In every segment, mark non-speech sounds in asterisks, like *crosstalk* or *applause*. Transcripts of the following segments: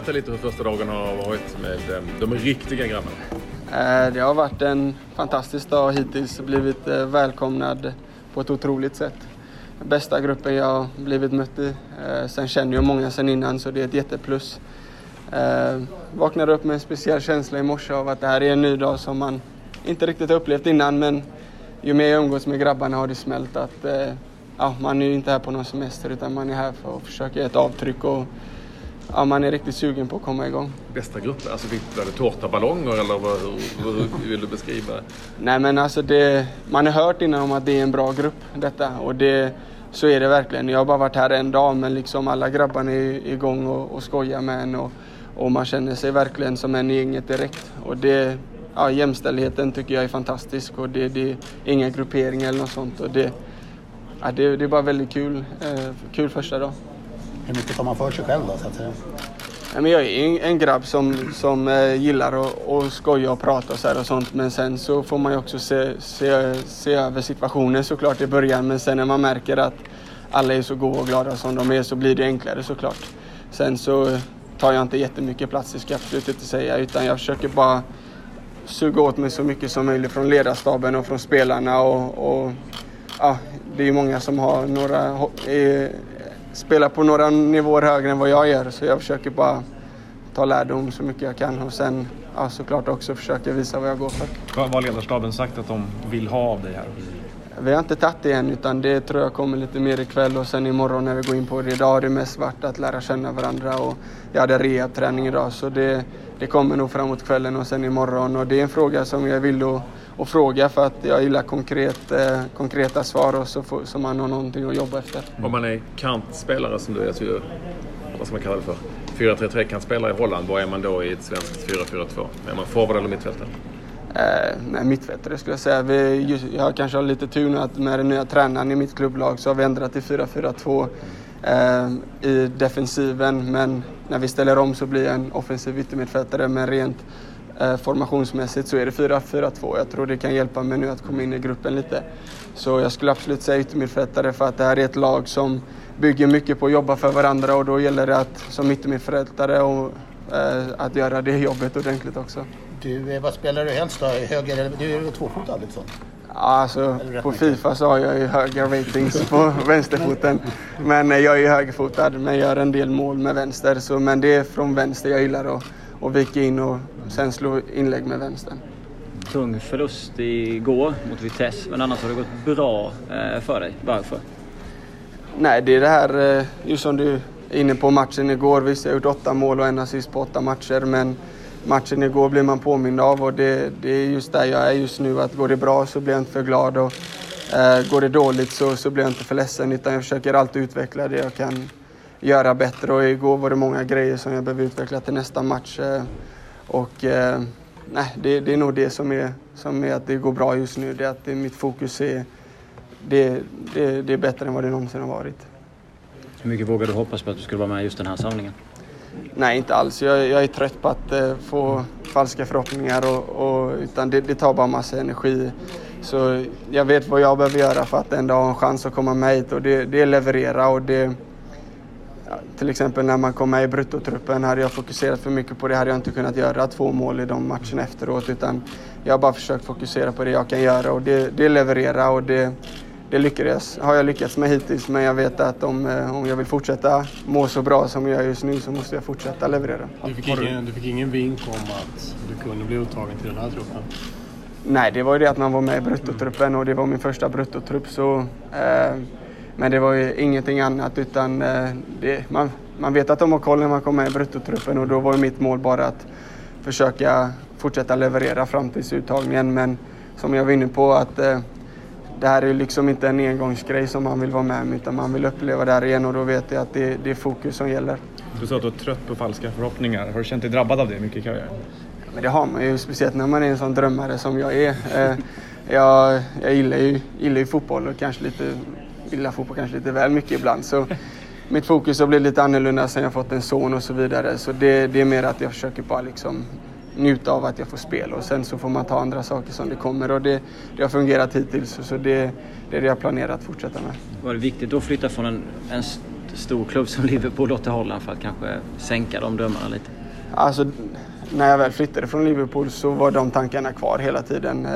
Berätta lite hur första dagen har varit med eh, de riktiga grabbarna. Eh, det har varit en fantastisk dag hittills. Blivit eh, välkomnad på ett otroligt sätt. Bästa gruppen jag blivit mött i. Sen känner jag många sen innan så det är ett jätteplus. Vaknade upp med en speciell känsla i morse av att det här är en ny dag som man inte riktigt har upplevt innan men ju mer jag umgås med grabbarna har det smält att ja, man är ju inte här på någon semester utan man är här för att försöka ge ett avtryck och ja, man är riktigt sugen på att komma igång. Bästa gruppen? Alltså var det tårta ballonger eller vad, hur, hur vill du beskriva det? Nej men alltså det, man har hört innan om att det är en bra grupp detta och det, så är det verkligen. Jag har bara varit här en dag men liksom alla grabbarna är igång och, och skojar med en och, och man känner sig verkligen som en i gänget direkt. Och det, ja, jämställdheten tycker jag är fantastisk och det, det är inga grupperingar eller något sånt. Och det, ja, det, det är bara väldigt kul, eh, kul första dag. Hur mycket tar man för sig själv då så att säga? Ja, men jag är en, en grabb som, som eh, gillar att, och skoja och prata och, så och sånt men sen så får man ju också se, se, se över situationen såklart i början men sen när man märker att alla är så goda och glada som de är så blir det enklare såklart. Sen så tar jag inte jättemycket plats, det ska jag absolut inte säga utan jag försöker bara suga åt mig så mycket som möjligt från ledarstaben och från spelarna och, och ja, det är ju många som har några, eh, spelar på några nivåer högre än vad jag gör så jag försöker bara ta lärdom så mycket jag kan och sen ja, såklart också försöka visa vad jag går för. Vad har ledarstaben sagt att de vill ha av dig här? Vi har inte tagit det än utan det tror jag kommer lite mer ikväll och sen imorgon när vi går in på det. Idag har det mest varit att lära känna varandra och jag hade rehabträning idag så det, det kommer nog framåt kvällen och sen imorgon och det är en fråga som jag vill att och fråga för att jag gillar konkret, eh, konkreta svar och så, får, så man har någonting att jobba efter. Om man är kantspelare som du är, alltså, vad ska man kalla det för? 4-3-3 kantspelare i Holland, vad är man då i ett svenskt 4-4-2? Är man forward eller mittfältare? Eh, nej, mittfältare skulle jag säga. Vi, just, jag kanske har lite tur nu att med den nya tränaren i mitt klubblag så har vi ändrat till 4-4-2 eh, i defensiven. Men när vi ställer om så blir jag en offensiv yttermittfältare. Men rent formationsmässigt så är det 4-4-2. Jag tror det kan hjälpa mig nu att komma in i gruppen lite. Så jag skulle absolut säga yttermittfältare för att det här är ett lag som bygger mycket på att jobba för varandra och då gäller det att som yttermittfältare och, eh, att göra det jobbet ordentligt också. Du, eh, vad spelar du helst då? Höger eller du är tvåfotad liksom? alltså, på Fifa så har jag ju höga ratings på *laughs* vänsterfoten. Men jag är högerfotad men gör en del mål med vänster. Så, men det är från vänster jag gillar att, att vika in och sen slå inlägg med vänstern. Tung förlust igår mot Vitesse, men annars har det gått bra eh, för dig. Varför? Nej, det är det här, eh, just som du är inne på matchen igår. Visst, jag har gjort åtta mål och en assist på åtta matcher, men matchen igår blir man påmind av och det, det är just där jag är just nu. Att går det bra så blir jag inte för glad och eh, går det dåligt så, så blir jag inte för ledsen utan jag försöker alltid utveckla det jag kan göra bättre och igår var det många grejer som jag behöver utveckla till nästa match. Eh, och eh, nej, det, det, är nog det som är, som är att det går bra just nu. Det är att det, mitt fokus är, det, det, det är bättre än vad det någonsin har varit. Hur mycket vågar du hoppas på att du skulle vara med i just den här samlingen? Nej, inte alls. Jag, jag är trött på att eh, få falska förhoppningar och, och utan det, det, tar bara massa energi. Så jag vet vad jag behöver göra för att en dag ha en chans att komma med hit och det, det är leverera och det, till exempel när man kom med i bruttotruppen hade jag fokuserat för mycket på det hade jag inte kunnat göra två mål i de matcherna efteråt utan jag har bara försökt fokusera på det jag kan göra och det, det leverera och det, det lyckades, har jag lyckats med hittills men jag vet att om, eh, om jag vill fortsätta må så bra som jag gör just nu så måste jag fortsätta leverera. Du fick ingen, du fick ingen vink om att du kunde bli uttagen till den här truppen? Nej, det var ju det att man var med i bruttotruppen och det var min första bruttotrupp så eh, men det var ju ingenting annat utan eh, det, man, man vet att de har koll när man kommer med i bruttotruppen och då var mitt mål bara att försöka fortsätta leverera fram till uttagningen. Men som jag var inne på att eh, det här är liksom inte en engångsgrej som man vill vara med om utan man vill uppleva det här igen och då vet jag att det, det är fokus som gäller. Du sa att du är trött på falska förhoppningar. Har du känt dig drabbad av det mycket i karriären? Men det har man ju, speciellt när man är en sån drömmare som jag är. Eh, jag, jag gillar, ju, gillar ju fotboll och kanske lite gillar fotboll kanske lite väl mycket ibland. Så mitt fokus har blivit lite annorlunda sen jag fått en son och så vidare. Så det, det är mer att jag försöker bara liksom njuta av att jag får spela och sen så får man ta andra saker som det kommer och det, det har fungerat hittills så det, det är det jag planerar att fortsätta med. Var det viktigt att flytta från en, en stor klubb som Liverpool till Holland för att kanske sänka de drömmarna lite? Alltså, när jag väl flyttade från Liverpool så var de tankarna kvar hela tiden.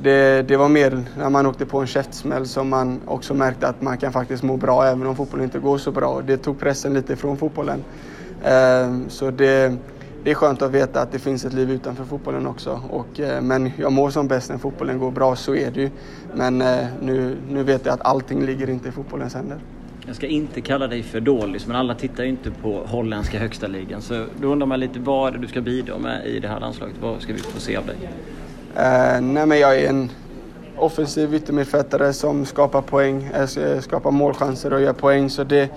Det, det var mer när man åkte på en käftsmäll som man också märkte att man kan faktiskt må bra även om fotbollen inte går så bra. Det tog pressen lite från fotbollen. Eh, så det, det är skönt att veta att det finns ett liv utanför fotbollen också. Och, eh, men jag mår som bäst när fotbollen går bra, så är det ju. Men eh, nu, nu vet jag att allting ligger inte i fotbollens händer. Jag ska inte kalla dig för dålig, men alla tittar ju inte på holländska högsta ligan. Så då undrar man lite vad är det du ska bidra med i det här landslaget? Vad ska vi få se av dig? Eh, nej men jag är en offensiv yttermittfältare som skapar poäng, eh, eh, skapar målchanser och gör poäng. Så det,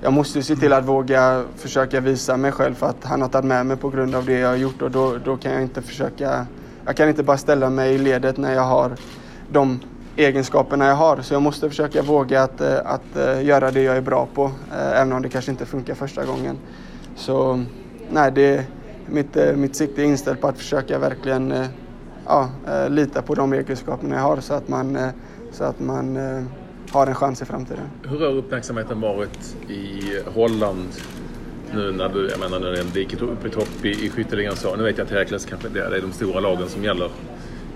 jag måste se till att våga försöka visa mig själv för att han har tagit med mig på grund av det jag har gjort och då, då kan jag inte försöka... Jag kan inte bara ställa mig i ledet när jag har de egenskaperna jag har. Så jag måste försöka våga att, att göra det jag är bra på, även om det kanske inte funkar första gången. Så nej, det, mitt, mitt sikte är inställt på att försöka verkligen ja, eh, lita på de egenskaperna jag har så att man, eh, så att man eh, har en chans i framtiden. Hur har uppmärksamheten varit i Holland nu när du, jag menar när det diket upp i topp i, i skytteligan så. Nu vet jag att Herakles kanske det är de stora lagen som gäller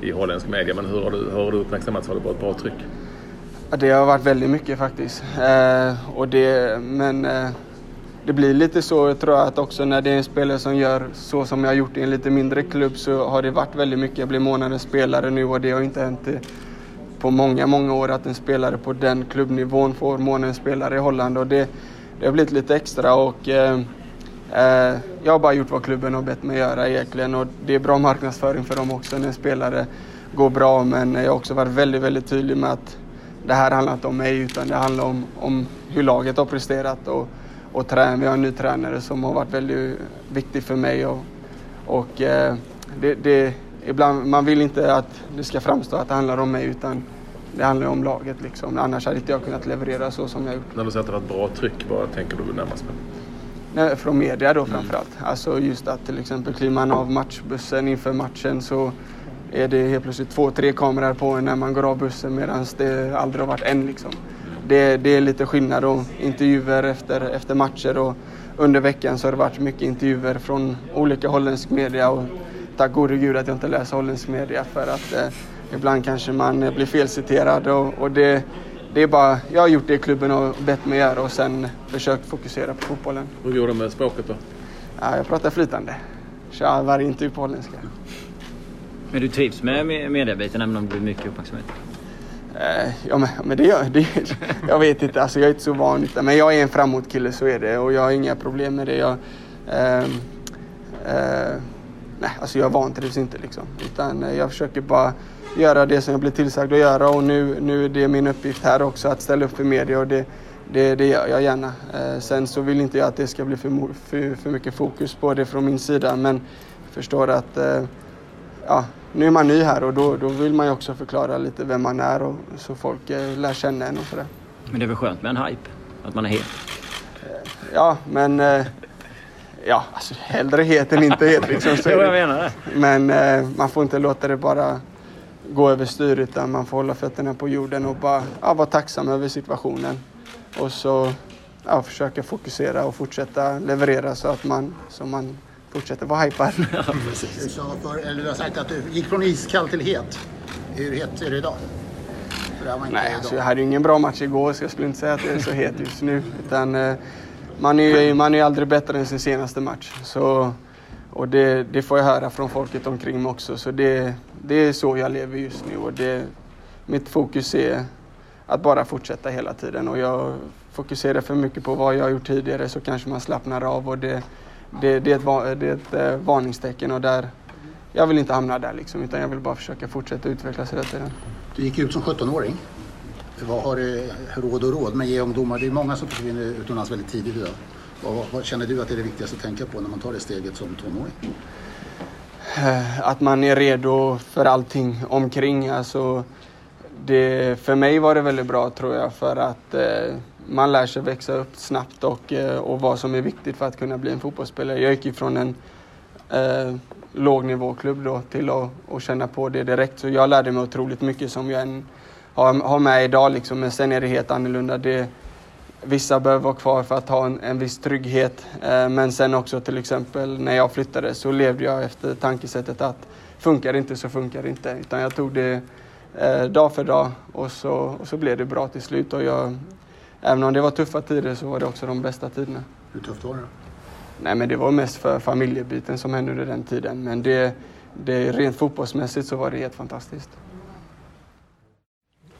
i holländsk media. Men hur har du, hur har du uppmärksammats? Har det varit bra tryck? Det har varit väldigt mycket faktiskt. Eh, och det, men eh, det blir lite så tror jag att också när det är en spelare som gör så som jag har gjort i en lite mindre klubb så har det varit väldigt mycket. Jag blir månadens spelare nu och det har inte hänt på många, många år att en spelare på den klubbnivån får månadens spelare i Holland. Och det, det har blivit lite extra och eh, eh, jag har bara gjort vad klubben har bett mig göra egentligen. Och det är bra marknadsföring för dem också när en spelare går bra. Men jag har också varit väldigt, väldigt tydlig med att det här handlar inte om mig utan det handlar om, om hur laget har presterat. Och och trän, vi har en ny tränare som har varit väldigt viktig för mig. Och, och eh, det, det, ibland, man vill inte att det ska framstå att det handlar om mig utan det handlar om laget. Liksom. Annars hade inte jag kunnat leverera så som jag gjort. När du säger att det var ett bra tryck, vad tänker du närmast på? Nej, från media då framförallt. Mm. Alltså just att till exempel kliver man av matchbussen inför matchen så är det helt plötsligt två, tre kameror på en när man går av bussen medan det aldrig har varit en. Liksom det, det är lite skillnad och intervjuer efter, efter matcher och under veckan så har det varit mycket intervjuer från olika holländsk media och tack gode gud att jag inte läser holländsk media för att eh, ibland kanske man blir felciterad och, och det, det är bara, jag har gjort det klubben och bett mig göra och sen försökt fokusera på fotbollen. Hur går det med språket då? Ja, jag pratar flytande. Kör varje intervju på holländska. Men du trivs med mediebiten även om det blir mycket uppmärksamhet? Eh, ja, men, men det gör det. Jag vet inte, alltså jag är inte så van Men jag är en framåtkille, så är det. Och jag har inga problem med det. Jag, eh, eh, nej, alltså jag vantrivs inte liksom. Utan eh, jag försöker bara göra det som jag blir tillsagd att göra. Och nu, nu är det min uppgift här också att ställa upp för media. Och det, det, det gör jag gärna. Eh, sen så vill inte jag att det ska bli för, för, för mycket fokus på det från min sida. Men jag förstår att eh, ja, nu är man ny här och då, då vill man ju också förklara lite vem man är och så folk eh, lär känna en och sådär. Men det är väl skönt med en hype? Att man är het? Eh, ja, men... Eh, ja, alltså hellre het än inte het liksom. Så *laughs* jag menar. Men eh, man får inte låta det bara gå över styr utan man får hålla fötterna på jorden och bara ja, vara tacksam över situationen. Och så ja, försöka fokusera och fortsätta leverera så att man, så man fortsätter vara hypad. *laughs* Ja, du, sa för, eller du har sagt att du gick från iskall till het. Hur het är det idag? Nej, alltså, jag hade ju ingen bra match igår så jag skulle inte säga att det är så het just nu. Utan, eh, man är ju man är aldrig bättre än sin senaste match. Så, och det, det får jag höra från folket omkring mig också. Så det, det är så jag lever just nu. Och det, mitt fokus är att bara fortsätta hela tiden. Och jag fokuserar för mycket på vad jag har gjort tidigare så kanske man slappnar av. Och det, det, det, är ett, det är ett eh, varningstecken och där, jag vill inte hamna där liksom, utan jag vill bara försöka fortsätta utvecklas hela tiden. Du gick ut som 17-åring. Vad har du råd och råd med att ge ungdomar? Det är många som försvinner utomlands väldigt tidigt idag. Vad, vad, känner du att det är det viktigaste att tänka på när man tar det steget som tonåring? Eh, att man är redo för allting omkring. Alltså, det, för mig var det väldigt bra tror jag för att eh, man lär sig växa upp snabbt och, eh, och vad som är viktigt för att kunna bli en fotbollsspelare. Jag gick ifrån en eh, lågnivåklubb då till att och känna på det direkt. Så jag lärde mig otroligt mycket som jag än har, har med idag liksom. Men sen är det helt annorlunda. Det, vissa behöver vara kvar för att ha en, en viss trygghet. Eh, men sen också till exempel när jag flyttade så levde jag efter tankesättet att funkar det inte så funkar det inte. Utan jag tog det eh, dag för dag och så, och så blev det bra till slut. Och jag, även om det var tuffa tider så var det också de bästa tiderna. Hur tufft var det? Nej men det var mest för familjebiten som hände under den tiden. Men det, det, rent fotbollsmässigt så var det helt fantastiskt.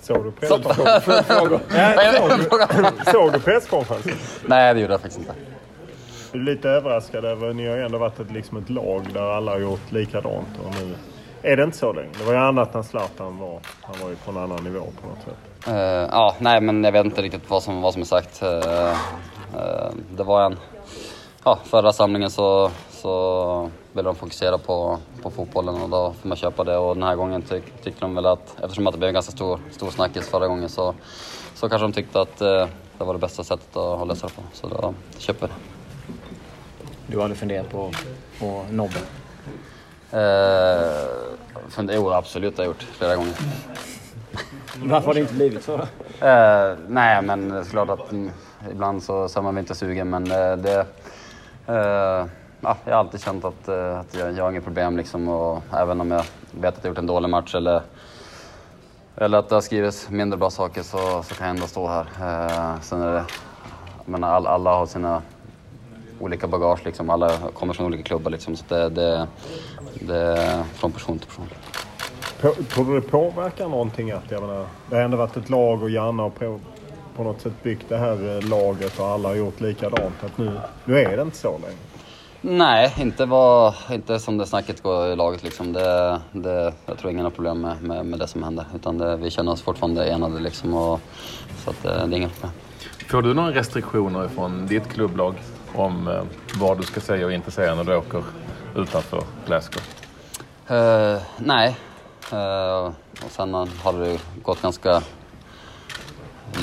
Såg du presskonferensen? *laughs* *laughs* Såg du presskonferensen? Nej, det gjorde jag faktiskt inte. Lite överraskad över, ni har ju ändå varit ett, liksom ett lag där alla har gjort likadant och nu är det inte så längre. Det var ju annat när Zlatan var. Han var ju på en annan nivå på något sätt. Uh, ja, nej men jag vet inte riktigt vad som, vad som är sagt. Uh, uh, det var en... Ja, förra samlingen så, så ville de fokusera på, på fotbollen och då får man köpa det. Och den här gången tyck, tyckte de väl att, eftersom att det blev en ganska stor, stor snackis förra gången så, så kanske de tyckte att det var det bästa sättet att lösa det på. Så då köper vi det. Du har aldrig funderat på, på Nobbe? Eh, jo, absolut det har jag gjort flera gånger. Varför har det inte blivit så? Eh, nej, men det är klart att mm, ibland så, så är man inte sugen, men eh, det... Eh, ja, jag har alltid känt att, att jag, jag har inget problem liksom och även om jag vet att jag gjort en dålig match eller, eller att det har skrivits mindre bra saker så, så kan jag ändå stå här. Eh, sen är det, jag menar, all, alla har sina olika bagage liksom. Alla kommer från olika klubbar liksom. Så det, det, det är från person till person. Tror du det påverkar någonting att, jag menar, det har ändå varit ett lag och Janne har på, på något sätt byggt det här eh, laget och alla har gjort likadant. Att nu, nu är det inte så längre. Nej, inte, var, inte som det snacket går i laget. Liksom. Det, det, jag tror ingen har problem med, med, med det som händer. Utan det, vi känner oss fortfarande enade. Liksom, och, så att, det, det är inga problem. Får du några restriktioner från ditt klubblag om eh, vad du ska säga och inte säga när du åker utanför Glasgow? Uh, nej. Uh, och sen har det gått ganska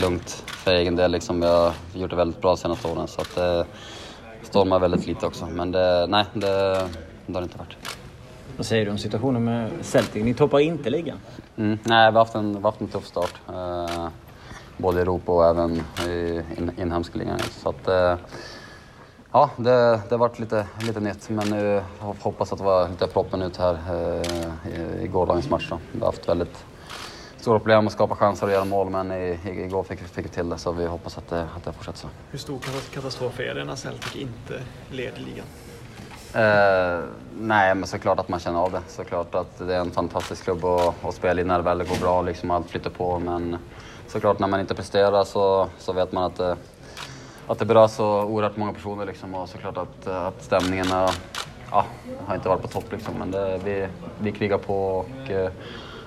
lugnt för egen del. Liksom. Jag har gjort det väldigt bra de senaste åren så att det stormar väldigt lite också. Men det, nej, det, det har det inte varit. Vad säger du om situationen med Celtic? Ni toppar inte ligan. Mm, nej, vi har haft en, vi har haft en tuff start. Uh, både i Europa och även i in, inhemska ligan. Så att, uh, Ja, det, det har varit lite, lite nytt, men nu hoppas att det var lite proppen ut här eh, i, i gårdagens match. Då. Vi har haft väldigt stora problem att skapa chanser och göra mål, men i, i, igår fick, fick vi till det, så vi hoppas att det, att det fortsätter så. Hur stor katastrof är det när Celtic inte leder ligan? Eh, nej, men såklart att man känner av det. Såklart att det är en fantastisk klubb att, att spela i när det väl går bra, liksom allt flyter på. Men såklart när man inte presterar så, så vet man att det att det berör så oerhört många personer liksom och såklart att, att stämningen är, ja, har inte varit på topp liksom. Men det, vi, vi krigar på och,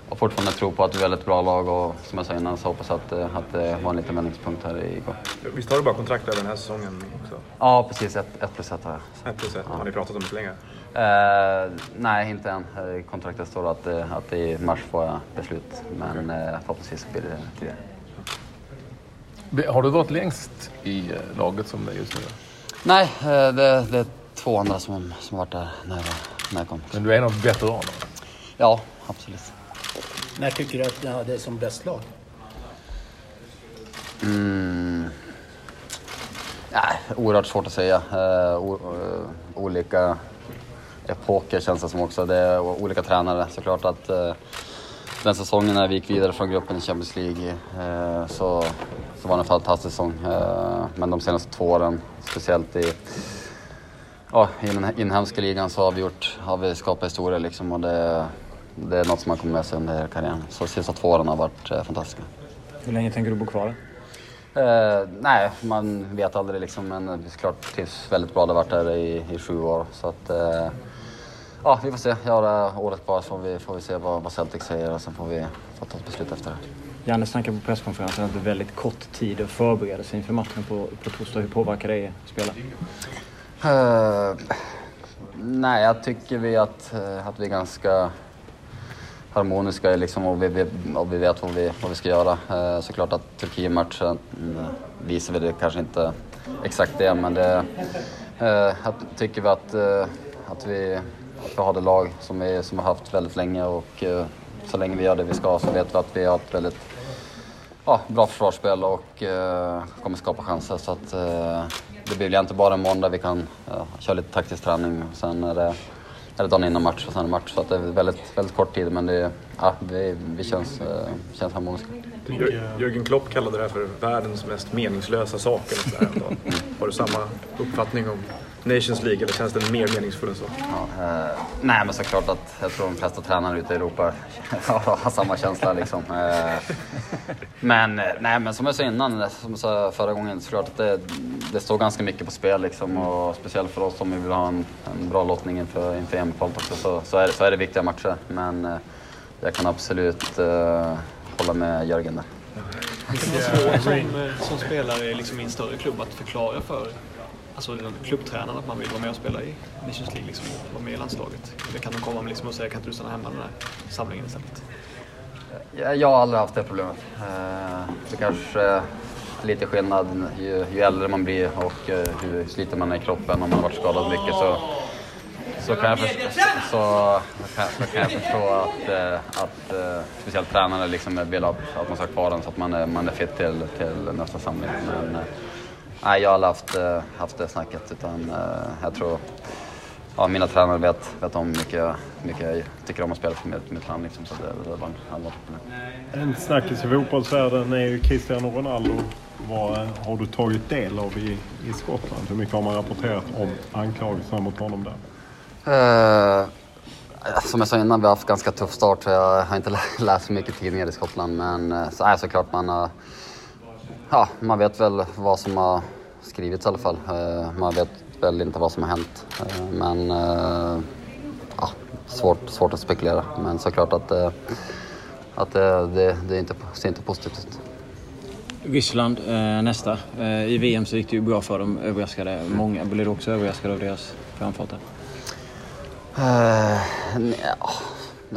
och fortfarande tror på att vi är ett bra lag och som jag sa innan så hoppas jag att, att det var en liten vändningspunkt här igår. Visst har du bara kontrakt över den här säsongen också? Ja precis, ett, ett plus ett har jag. Ett plus ett, ja. har ni pratat om det länge? Eh, nej, inte än. I kontraktet står det att, att i mars får jag beslut men eh, förhoppningsvis blir det tidigare. Har du varit längst i eh, laget som det är just nu? Nej, eh, det, det är två andra som, som varit där när jag, när jag kom. Men du är en av veteranerna? Ja, absolut. När tycker du att ni hade som bäst lag? Mm. Nej, oerhört svårt att säga. O, uh, olika epoker känns det som också. Det är olika tränare såklart att uh, den säsongen när vi gick vidare från gruppen i Champions League eh, så, så var det en fantastisk säsong. Eh, men de senaste två åren, speciellt i, ja, i den inhemska ligan, så har vi, gjort, har vi skapat historia liksom, och det, det är något som man kommer med sig under karriären. Så de sista två åren har varit eh, fantastiska. Hur länge tänker du bo kvar? Eh, nej, man vet aldrig liksom, men det är klart trivs väldigt bra. Det har varit där i, i sju år. Så att, eh, ja, vi får se. Jag har året kvar så får vi, får vi se vad, vad Celtic säger och sen får vi få ta ett beslut efter det. Janne snackade på presskonferensen att det är väldigt kort tid att förbereda sig inför matchen på, på torsdag. Hur påverkar det spela? Uh, nej, jag tycker vi att, uh, att vi är ganska harmoniska liksom, och, vi, och vi vet vad vi, vad vi ska göra. Uh, såklart att Turkiet-matchen uh, visar vi det kanske inte exakt det, men det uh, tycker vi att, att vi att vi har det lag som vi som har haft väldigt länge och eh, så länge vi gör det vi ska så vet vi att vi har ett väldigt ja, bra försvarsspel och eh, kommer skapa chanser. Så att, eh, det blir inte bara en måndag vi kan köra lite taktisk träning. Sen är det, är det dagen innan match och sen match. Så att det är väldigt, väldigt kort tid men det, ja, vi, vi känns, eh, känns harmoniska. Jör- Jörgen Klopp kallade det här för världens mest meningslösa sak. Eller sådär *laughs* häromdagen. Har du samma uppfattning om Nations League eller känns den mer meningsfull än så? Ja, eh, nej men såklart att jag tror de flesta tränare ute i Europa *laughs* har samma känsla liksom. Eh, men, eh, nej, men som jag sa innan, som jag sa förra gången, såklart att det, det står ganska mycket på spel liksom. Och speciellt för oss om vi vill ha en, en bra lottning inför, inför EM-kvalet också så, så, är det, så är det viktiga matcher. Men eh, jag kan absolut eh, hålla med Jörgen där. Det är svårt som, eh, som spelare liksom i en större klubb att förklara för alltså, den klubbtränaren att man vill vara med och spela i Nations League liksom, och vara med i landslaget. Eller kan de komma med liksom och säga kan inte du stanna hemma den här samlingen istället? Jag, har aldrig haft det problemet. Eh, det kanske är lite skillnad ju, ju äldre man blir och eh, hur sliten man är i kroppen om man har varit skadad mycket så, så, kan, jag för, så, kan, så kan jag förstå att, eh, att speciellt tränare liksom vill att, att man ska ha kvar den så att man är, man är fit till, till nästa samling. Men, nej, jag har aldrig haft, eh, haft det snacket utan eh, jag tror ja, mina tränare vet, vet om hur mycket, jag- mycket jag tycker om att spela för mitt, mitt land. Liksom, så det, det var alla En snackis i fotbollsvärlden är ju Cristiano Ronaldo. Vad eh, har du tagit del av i, i Skottland? Hur mycket har man rapporterat om anklagelserna mot honom där? Eh, som jag sa innan, vi har haft ganska tuff start. så Jag har inte lä- *laughs* läst så mycket tidningar i Skottland. Men så, är såklart man, har- ja, man vet väl vad som har skrivits i alla fall. Eh, man vet väl inte vad som har hänt. Eh, men eh, ja, svårt, svårt att spekulera. Men såklart att, att det, det, det inte, ser inte positivt ut. Ryssland nästa. I VM så gick det ju bra för dem. Överraskade många. Blir du också överraskad av deras framfart? Eh,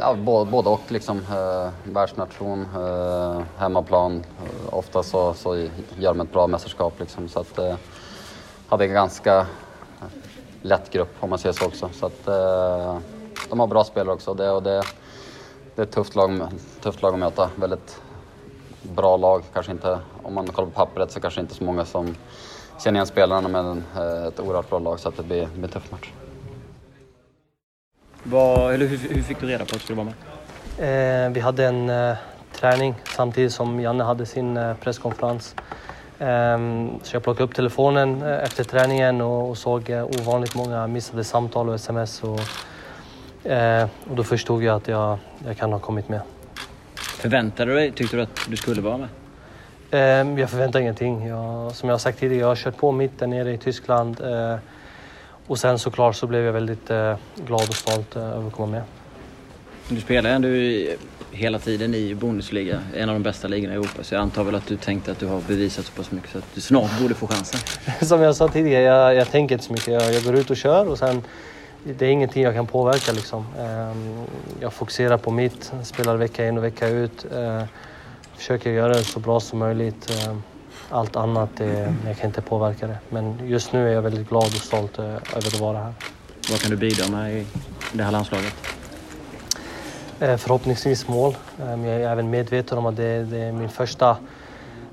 ja, både, både och liksom. Eh, världsnation, eh, hemmaplan. Eh, ofta så, så gör de ett bra mästerskap liksom. Så att, eh, hade en ganska lätt grupp om man säger så också. Så att, eh, de har bra spelare också. Det, och det, det är ett tufft lag, tufft lag att möta. Väldigt bra lag. Kanske inte, om man kollar på pappret så kanske inte så många som känner igen spelarna men eh, ett oerhört bra lag så att det blir, blir en tuff match. Vad, eller hur, hur fick du reda på att du skulle vara med? Eh, vi hade en eh, träning samtidigt som Janne hade sin eh, presskonferens. Ehm, så jag plockade upp telefonen eh, efter träningen och, och såg eh, ovanligt många missade samtal och sms. Och, eh, och då förstod jag att jag, jag kan ha kommit med. Förväntade du dig? Tyckte du att du skulle vara med? Ehm, jag förväntar ingenting. Jag, som jag har sagt tidigare, jag har kört på mitt där nere i Tyskland. Och sen såklart så blev jag väldigt eh, glad och stolt eh, över att komma med. Du spelar ändå hela tiden i Bundesliga, en av de bästa ligorna i Europa. Så jag antar väl att du tänkte att du har bevisat så pass mycket så att du snart borde få chansen. *laughs* Som jag sa tidigare, jag, jag tänker inte så mycket. Jag, jag går ut och kör och sen det är ingenting jag kan påverka. Liksom. Ehm, jag fokuserar på mitt, spelar vecka in och vecka ut. Eh, försöker göra det så bra som möjligt. Ehm, allt annat, det, jag kan inte påverka det. Men just nu är jag väldigt glad och stolt eh, över att vara här. Vad kan du bidra med i det här landslaget? Eh, förhoppningsvis mål. Eh, Men jag är även medveten om att det, det är min första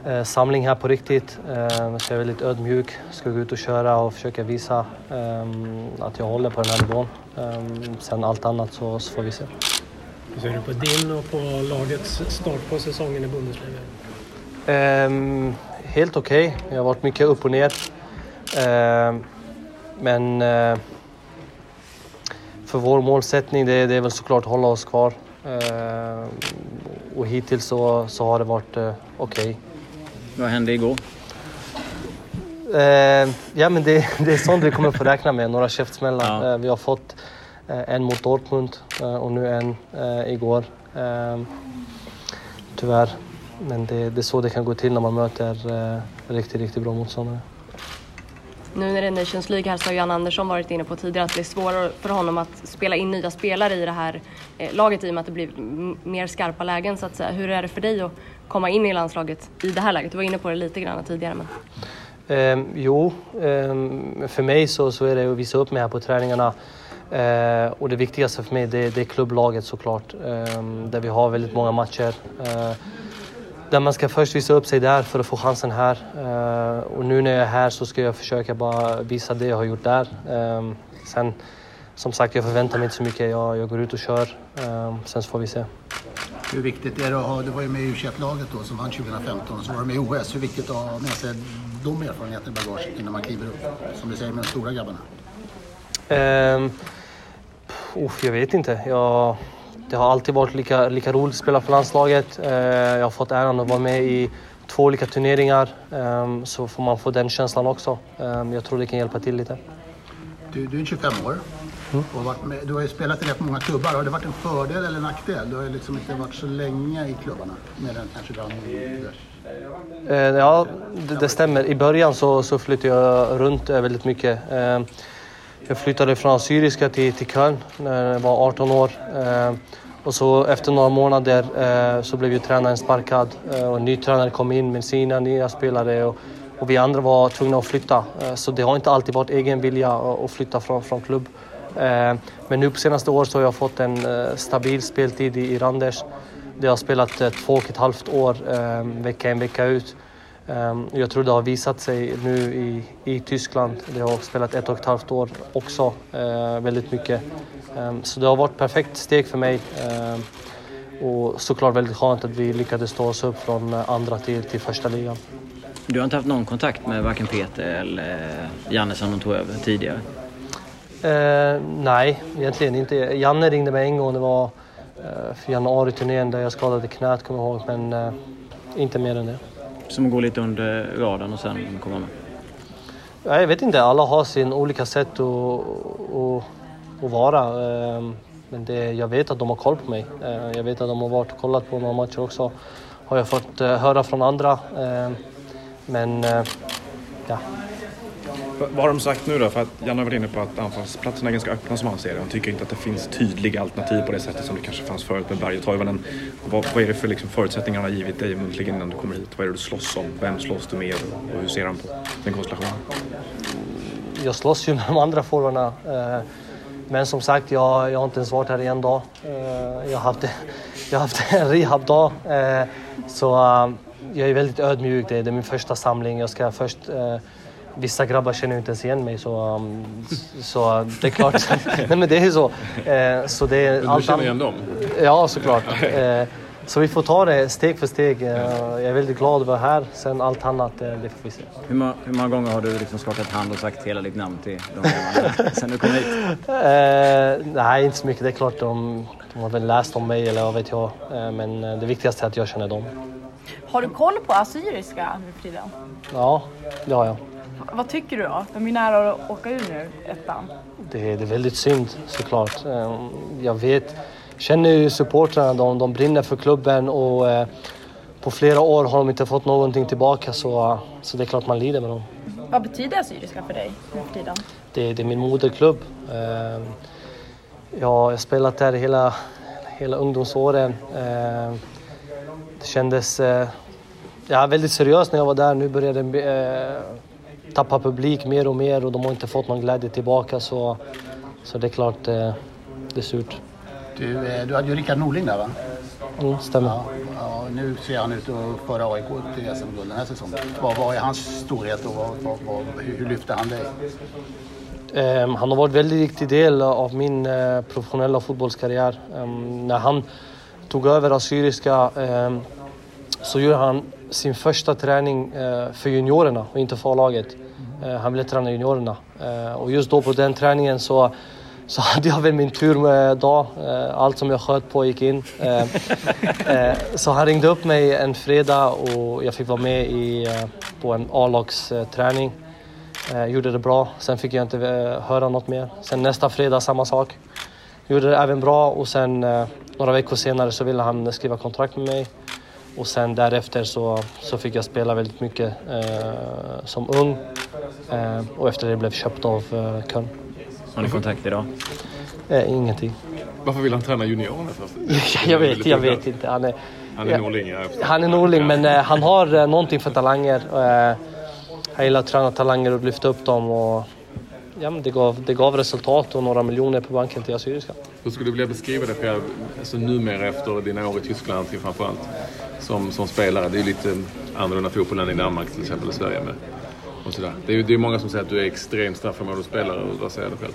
eh, samling här på riktigt. Eh, Så jag är väldigt ödmjuk. Ska gå ut och köra och försöka visa eh, att jag håller på den här nivån. Sen allt annat så, så får vi se. Hur ser du på din och på lagets start på säsongen i Bundesliga? Helt okej. Jag har varit mycket upp och ner. Ehm, men eh, för vår målsättning det, det är väl såklart att hålla oss kvar. Ehm, och hittills så, så har det varit eh, okej. Vad hände igår? Ehm, ja, men det, *laughs* det är sånt vi kommer få räkna med, några käftsmällar. Ja. Eh, vi har fått eh, en mot Dortmund eh, och nu en eh, igår. Tyvärr. Men det, det är så det kan gå till när man möter eh, riktigt, riktigt bra motståndare. Nu när det är Nations League här så har Jan Andersson varit inne på tidigare att det är svårare för honom att spela in nya spelare i det här eh, laget i och med att det blir mer skarpa lägen så att säga. Hur är det för dig att komma in i landslaget i det här läget? Du var inne på det lite grann tidigare men Ehm, jo, ehm, för mig så, så är det att visa upp mig här på träningarna. Eh, och det viktigaste för mig det, det är klubblaget såklart. Ehm, där vi har väldigt många matcher. Eh, där man ska först visa upp sig där för att få chansen här. Eh, och nu när jag är här så ska jag försöka bara visa det jag har gjort där. Eh, sen, som sagt, jag förväntar mig inte så mycket. Jag, jag går ut och kör. Eh, sen så får vi se. Hur viktigt är det att ha, du var ju med i u laget då som vann 2015 och så var du med i OS. Hur viktigt att ha med sig de erfarenheterna i bagaget innan man kliver upp, som du säger, med de stora grabbarna? Um, jag vet inte. Jag, det har alltid varit lika, lika roligt att spela för landslaget. Uh, jag har fått äran att vara med i två olika turneringar. Um, så får man få den känslan också. Um, jag tror det kan hjälpa till lite. Du, du är 25 år. Mm. Med, du har ju spelat i rätt många klubbar. Har det varit en fördel eller en nackdel? Du har ju liksom inte varit så länge i klubbarna. Mer än kanske Danderyd. Eh, ja, det, det, stämmer. I början så, så flyttade jag runt väldigt mycket. Eh, jag flyttade från Syriska till, till Köln när jag var 18 år. Eh, och så efter några månader eh, så blev ju tränaren sparkad eh, och en ny tränare kom in med sina nya spelare. Och, och vi andra var tvungna att flytta. Eh, så det har inte alltid varit egen vilja att flytta från, från klubb. Men nu på senaste året så har jag fått en stabil speltid i Randers. Jag har spelat eh, två och ett halvt år vecka in vecka ut. Ehm, jag tror det har visat sig nu i, i Tyskland. Jag har spelat ett och ett halvt år också eh, väldigt mycket. Ehm, så det har varit ett perfekt steg för mig. Och såklart väldigt skönt att vi lyckades ta oss upp från eh, andra till, till första ligan. Du har inte haft någon kontakt med varken Peter eller Janne som de tog över tidigare? Eh, nej, egentligen inte. Janne ringde mig en gång. Det var Eh, för januari-turnén där jag skadade knät kommer jag ihåg, men eh, inte mer än det. Som går lite under radarn och sen kommer med? Jag vet inte, alla har sin olika sätt att, att, att vara. Ehm, men det, jag vet att de har koll på mig. Eh, jag vet att de har varit och kollat på några matcher också. Har jag fått eh, höra från andra. Ehm, men eh, ja, vad har de sagt nu då? För att Janne har varit inne på att anfallsplatserna är ganska öppna som han ser det. Han tycker inte att det finns tydliga alternativ på det sättet som det kanske fanns förut med Berg och Toivonen. Vad, vad är det för liksom förutsättningar han har givit dig muntligen innan du kommer hit? Vad är det du slåss om? Vem slåss du med och hur ser han på den konstellationen? Jag slåss ju med de andra forwarderna. Eh, men som sagt, jag, jag har inte ens varit här i en dag. Eh, jag har haft, jag har haft *laughs* en rehabdag. Eh, så jag är väldigt ödmjuk. Det är min första samling. Jag ska först Vissa grabbar känner ju inte ens igen mig så, um, så det är klart. *laughs* Nej men det är så. Eh, så det är men du känner igen dem? Ja såklart. *laughs* Eh, så vi får ta det steg för steg. Eh, jag är väldigt glad att vara här. Sen allt annat, eh, det får vi se. Hur, ma hur många gånger har du liksom skakat hand och sagt hela ditt namn till de *laughs* sen du kom hit? Eh, nej, inte så mycket. Det är klart de, de har väl läst om mig eller vad vet jag. Men det viktigaste är att jag känner dem. Har du koll på assyriska nu för tiden? Ja, det har jag. Vad tycker du då? De är nära att åka ur nu, ettan. Det är, det är väldigt synd såklart. Ehm, jag vet, känner ju supportrarna, de, de brinner för klubben och eh, på flera år har de inte fått någonting tillbaka så, så det är klart man lider med dem. Vad betyder Assyriska för dig nu för tiden? Det, det är min moderklubb. Ehm, jag har spelat där hela, hela ungdomsåren. Ehm, det kändes eh, ja, väldigt seriöst när jag var där. Nu börjar det eh, tappar publik mer och mer och de har inte fått någon glädje tillbaka så, så det är klart eh, det är surt. Du, eh, du hade ju Rickard Norling där va? Mm, stämmer. Ja, ja, nu ser han ut att föra AIK till SM-guld den här säsongen. Vad, vad är hans storhet och vad, vad, hur, hur lyfter han dig? Um, han har varit en väldigt viktig del av min uh, professionella fotbollskarriär. Um, när han tog över Assyriska um, så gjorde han sin första träning uh, för juniorerna och inte för A-laget. Eh, han ville träna juniorerna. Eh, och just då på den träningen så så *laughs* hade jag väl min tur med dag. Eh, allt som jag sköt på gick in. Så han ringde upp mig en fredag och jag fick vara med i, på en A-lagsträning. Gjorde det bra. Sen fick jag inte höra något mer. Sen nästa fredag samma sak. Gjorde det även bra och sen några veckor senare så ville han skriva kontrakt med mig. Och sen därefter så, så fick jag spela väldigt mycket eh, som ung. Eh, och efter det blev köpt av eh, Köln. Har ni kontakt idag? Eh, ingenting. Varför vill han träna juniorerna först? *laughs* jag vet, jag vet inte. Han är, han är norling? Ja, han är norling, men eh, han har eh, någonting för talanger. Eh, han gillar att träna talanger och lyfta upp dem. Och, ja, men det, gav, det gav resultat och några miljoner på banken till Assyriska. Hur skulle du vilja beskriva det själv, alltså numera efter dina år i Tyskland framförallt? som, som spelare. Det är lite annorlunda fotboll än i Danmark till exempel i Sverige. Med, och sådär. Det, är, det är många som säger att du är extremt straffområdesspelare. Vad säger du själv?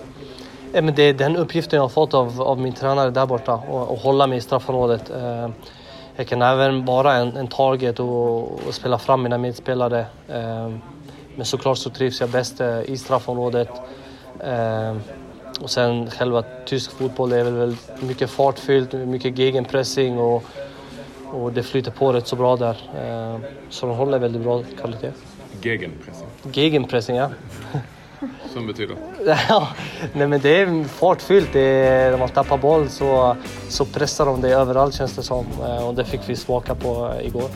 Ja, men det är den uppgiften jag har fått av, av min tränare där borta och, och hålla mig i straffområdet. Eh, jag kan även vara en, en target och, och spela fram mina medspelare. Eh, men såklart så trivs jag bäst eh, i straffområdet. Eh, och sen själva tysk fotboll är väl mycket fartfyllt, mycket gegenpressing och, och det flyter på rätt så bra där. Eh, så de håller väldigt bra kvalitet. Gegenpressing? Gegenpressing, ja. *laughs* Som betyder? *laughs* ja, nej men det är fartfyllt. Det är, när man tappar boll så, så pressar de det överallt känns det som. Och det fick vi smaka på igår.